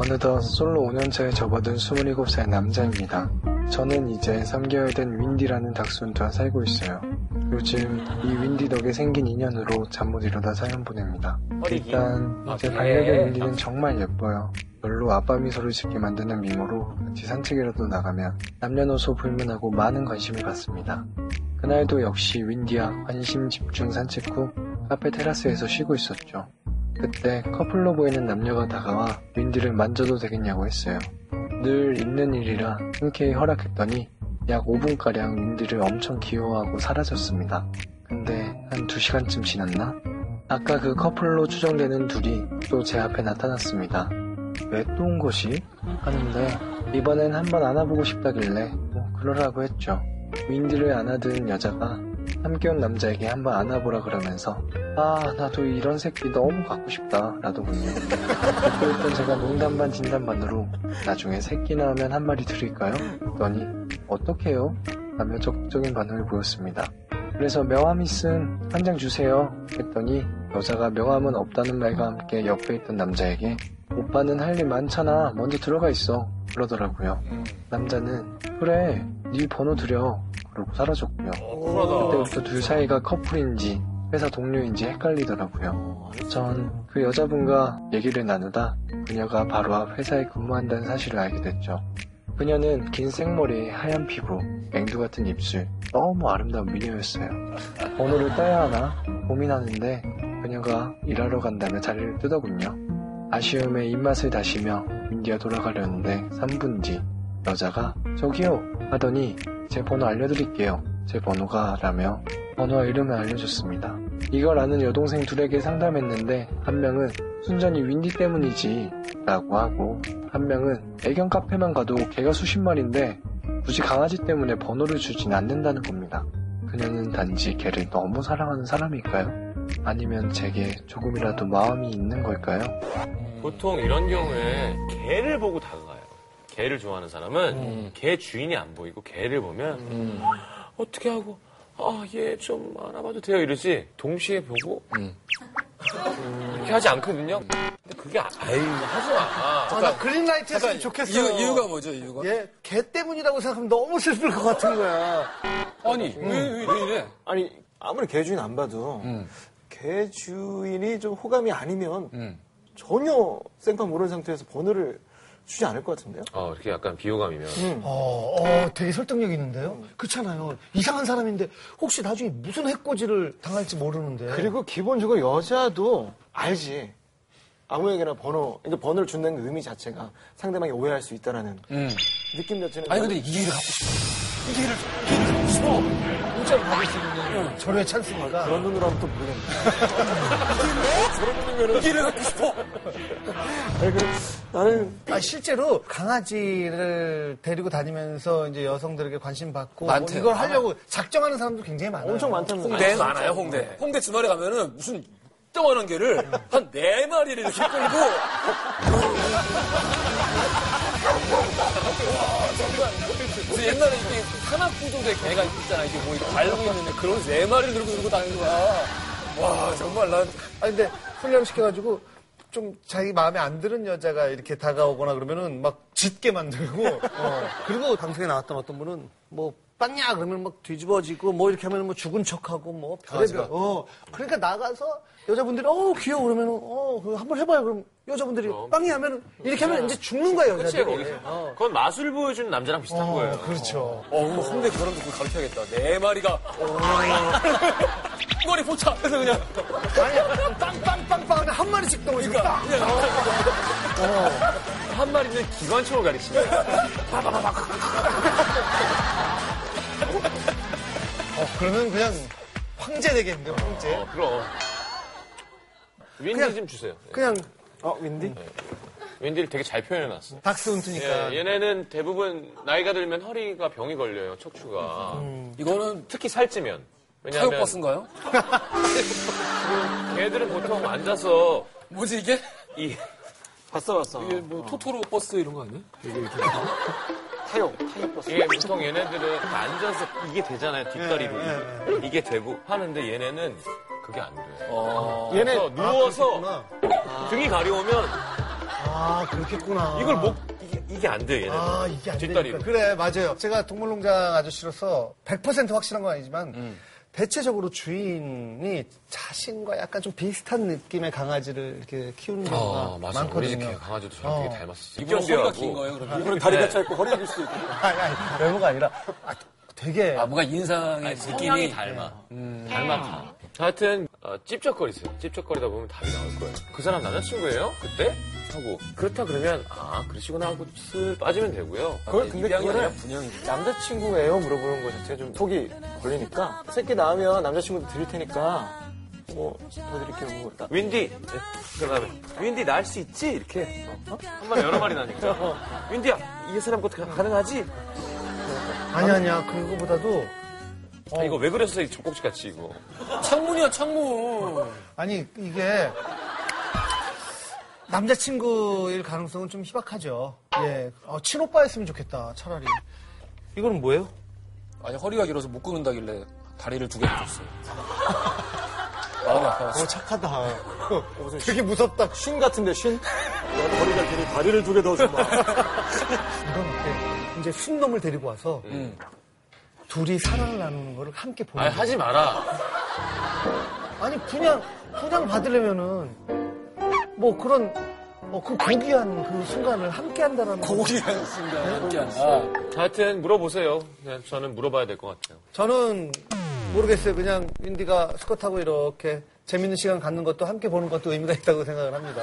어느덧 솔로 5년차에 접어든 27살 남자입니다. 저는 이제 3개월 된 윈디라는 닥순과 살고 있어요. 요즘 이 윈디 덕에 생긴 인연으로 잠 못 이루다 사연 보냅니다. 일단 아, 제 그래? 반려견 윈디는 정말 예뻐요. 별로 아빠 미소를 짓게 만드는 미모로 같이 산책이라도 나가면 남녀노소 불문하고 많은 관심을 받습니다. 그날도 역시 윈디와 관심 집중 산책 후 카페 테라스에서 쉬고 있었죠. 그때 커플로 보이는 남녀가 다가와 윈디를 만져도 되겠냐고 했어요. 늘 있는 일이라 흔쾌히 허락했더니 약 5분가량 윈디를 엄청 귀여워하고 사라졌습니다. 근데 한 2시간쯤 지났나? 아까 그 커플로 추정되는 둘이 또 제 앞에 나타났습니다. 왜 또 온 것이? 하는데 이번엔 한번 안아보고 싶다길래 뭐 그러라고 했죠. 윈디를 안아든 여자가 함께 온 남자에게 한번 안아보라 그러면서 아 나도 이런 새끼 너무 갖고 싶다 라더군요. 듣고 있던 제가 농담 반 진담 반으로 나중에 새끼 나오면 한 마리 드릴까요? 했더니 어떡해요? 라며 적극적인 반응을 보였습니다. 그래서 명함 있음 한 장 주세요 했더니 여자가 명함은 없다는 말과 함께 옆에 있던 남자에게 오빠는 할 일 많잖아 먼저 들어가 있어 그러더라고요. 남자는 그래 네 번호 드려 그러고 사라졌고요. 그때부터 둘 사이가 커플인지 회사 동료인지 헷갈리더라고요. 전 그 여자분과 얘기를 나누다 그녀가 바로 앞 회사에 근무한다는 사실을 알게 됐죠. 그녀는 긴 생머리에 하얀 피부, 맹두 같은 입술, 너무 아름다운 미녀였어요. 번호를 따야 하나 고민하는데 그녀가 일하러 간다며 자리를 뜨더군요. 아쉬움에 입맛을 다시며 윈디가 돌아가려는데 3분 뒤 여자가 저기요 하더니 제 번호 알려드릴게요. 제 번호가 라며 번호와 이름을 알려줬습니다. 이걸 아는 여동생 둘에게 상담했는데 한 명은 순전히 윈디 때문이지 라고 하고 한 명은 애견 카페만 가도 개가 수십 마리인데 굳이 강아지 때문에 번호를 주진 않는다는 겁니다. 그녀는 단지 개를 너무 사랑하는 사람일까요? 아니면 제게 조금이라도 마음이 있는 걸까요? 보통 이런 경우에 개를 보고 다가가요. 개를 좋아하는 사람은 개 주인이 안 보이고 개를 보면 어떻게 하고 아얘좀 알아봐도 돼요 이러지 동시에 보고 그렇게 하지 않거든요. 근데 그게 아- 아유 하지 마. 아, 나 그린라이트 했으면 좋겠어요. 이유, 이유가 뭐죠, 이유가? 예, 걔 때문이라고 생각하면 너무 슬플 것 같은 거야. 아니, 왜, 왜, 왜 이래? 아니 아무리 개 주인 안 봐도 개 주인이 좀 호감이 아니면 전혀 생판 모르는 상태에서 번호를 주지 않을 것 같은데요? 어, 이렇게 약간 비호감이면 어, 어, 되게 설득력 있는데요? 그렇잖아요. 이상한 사람인데 혹시 나중에 무슨 해코지를 당할지 모르는데. 그리고 기본적으로 여자도 알지. 아무에게나 번호, 이제 번호를 준다는 그 의미 자체가 상대방이 오해할 수 있다라는 느낌 자체는. 아니, 근데 이 일을 갖고 싶어. 공짜로 받을 수 있는 절호의 찬스니까. 그런 눈으로 하면 또 모르겠네. 이 일을 갖고 싶어. 아니, 그래, 나는 아, 실제로 강아지를 데리고 다니면서 이제 여성들에게 관심 받고 뭐 많대요. 이걸 하려고 작정하는 사람도 굉장히 많아요. 엄청 많다는 홍대 많아요, 홍대. 홍대 주말에 가면은 무슨 덩어난 개를 한 네 마리를 이렇게 끌고 무슨 옛날에 이게 산악부 정도의 개가 있잖아. 이게 뭐 이렇게 달고 있는데 그런 네 마리를 들고 들고 다니는 거야. 와, 정말 난. 아 근데 훈련시켜가지고 좀 자기 마음에 안 드는 여자가 이렇게 다가오거나 그러면은 막 짖게 만들고 어. 그리고 방송에 나왔던 어떤 분은 뭐 빵야 그러면 막 뒤집어지고 뭐 이렇게 하면 뭐 죽은 척하고 뭐 별의별 어 그러니까 나가서 여자분들이 어 귀여워 그러면은 어 그거 한번 해봐요 그럼 여자분들이 빵이 하면은 이렇게 하면 이제 죽는 거예요 여자들이 거기서. 어. 그건 마술 보여주는 남자랑 비슷한 거예요. 그렇죠 어, 그럼 홍대 그런 거 가르쳐야겠다. 네 마리가. 머리 포차. 해서 그냥. 아니 빵빵 그냥. 한 마리는 기관총을 거예요. 어, 그러면 그냥 황제 되겠는데요 황제 어, 그럼. 윈디 그냥- 좀 주세요. 그냥 어, 윈디? 윈디를 되게 잘 표현해놨어. 닥스훈트니까 예, 얘네는 대부분 나이가 들면 허리가 병이 걸려요, 척추가. 이거는 특히 살찌면. 왜냐하면 타격버스인가요? 걔들은 보통 앉아서 뭐지 이게? 이 봤어, 봤어. 이게 뭐 토토로 버스 이런 거 아니야? 타요, 타요 버스. 이게 보통 얘네들은 앉아서 이게 되잖아요, 뒷다리로. 이게 되고 하는데 얘네는 그게 안 돼. 어. 얘네 누워서 그렇구나. 등이 가려우면 아, 그렇겠구나. 이걸 못 이게, 이게 안 돼. 얘는. 아, 이게 안 뒷다리로. 되니까. 그래, 맞아요. 제가 동물농장 아저씨로서 100% 확실한 건 아니지만 음. 대체적으로 주인이 자신과 약간 좀 비슷한 느낌의 강아지를 이렇게 키우는 경우가 아, 맞아. 우리 집 많거든요. 강아지도 저랑 되게 어. 닮았었어. 이분은 허리가 긴 거예요, 그러면? 이분은 다리가 짧고 허리가 길 수도 있겠다. 아니, 아니, 외모가 아니라 아, 되게 아, 뭔가 인상의 성향이 느낌이 닮아. 닮아. 하여튼 어, 찝쩍거리세요. 찝쩍거리다 보면 답이 나올 거예요. 그 사람 남자친구예요? 그때? 하고 그렇다 그러면 아 그러시구나 하고 슬 빠지면 되고요. 그걸 근데 분양이지. 남자친구예요 물어보는 거 자체가 좀 속이 걸리니까 새끼 낳으면 남자친구도 드릴 테니까 뭐 보여드릴게요 뭐 나- 윈디 그 다음에 윈디 날 수 있지 이렇게 어? 한 마리 여러 마리 나니까 윈디야 이 사람 것도 가능하지? 아니 아니야. 그거보다도 아, 이거 왜 그랬어 이 젖꼭지 같이 이거. 창문이야, 창문. 아니 이게 남자친구일 가능성은 좀 희박하죠. 예, 어, 친오빠였으면 좋겠다. 차라리. 이거는 뭐예요? 아니, 허리가 길어서 못 끄는다길래 다리를 두개 줬어요. 마음이 아파서. 어 착하다 어, 무슨 되게 무섭다. 신 같은데 신? 야, 머리가 길이 다리를 두 개더 줘봐 이건 어때? 이제 순놈을 데리고 와서 음. 둘이 사랑을 나누는 거를 함께 보는 아니 거야. 하지 마라. 아니 그냥 그냥 받으려면은 뭐 그런 어, 그 고귀한 그 순간을 함께 한다라는 거. 고기한 순간 함께 한다. 하여튼 물어보세요. 그냥 저는 물어봐야 될 것 같아요. 저는 모르겠어요. 그냥 윈디가 스쿼트하고 이렇게 재밌는 시간 갖는 것도 함께 보는 것도 의미가 있다고 생각을 합니다.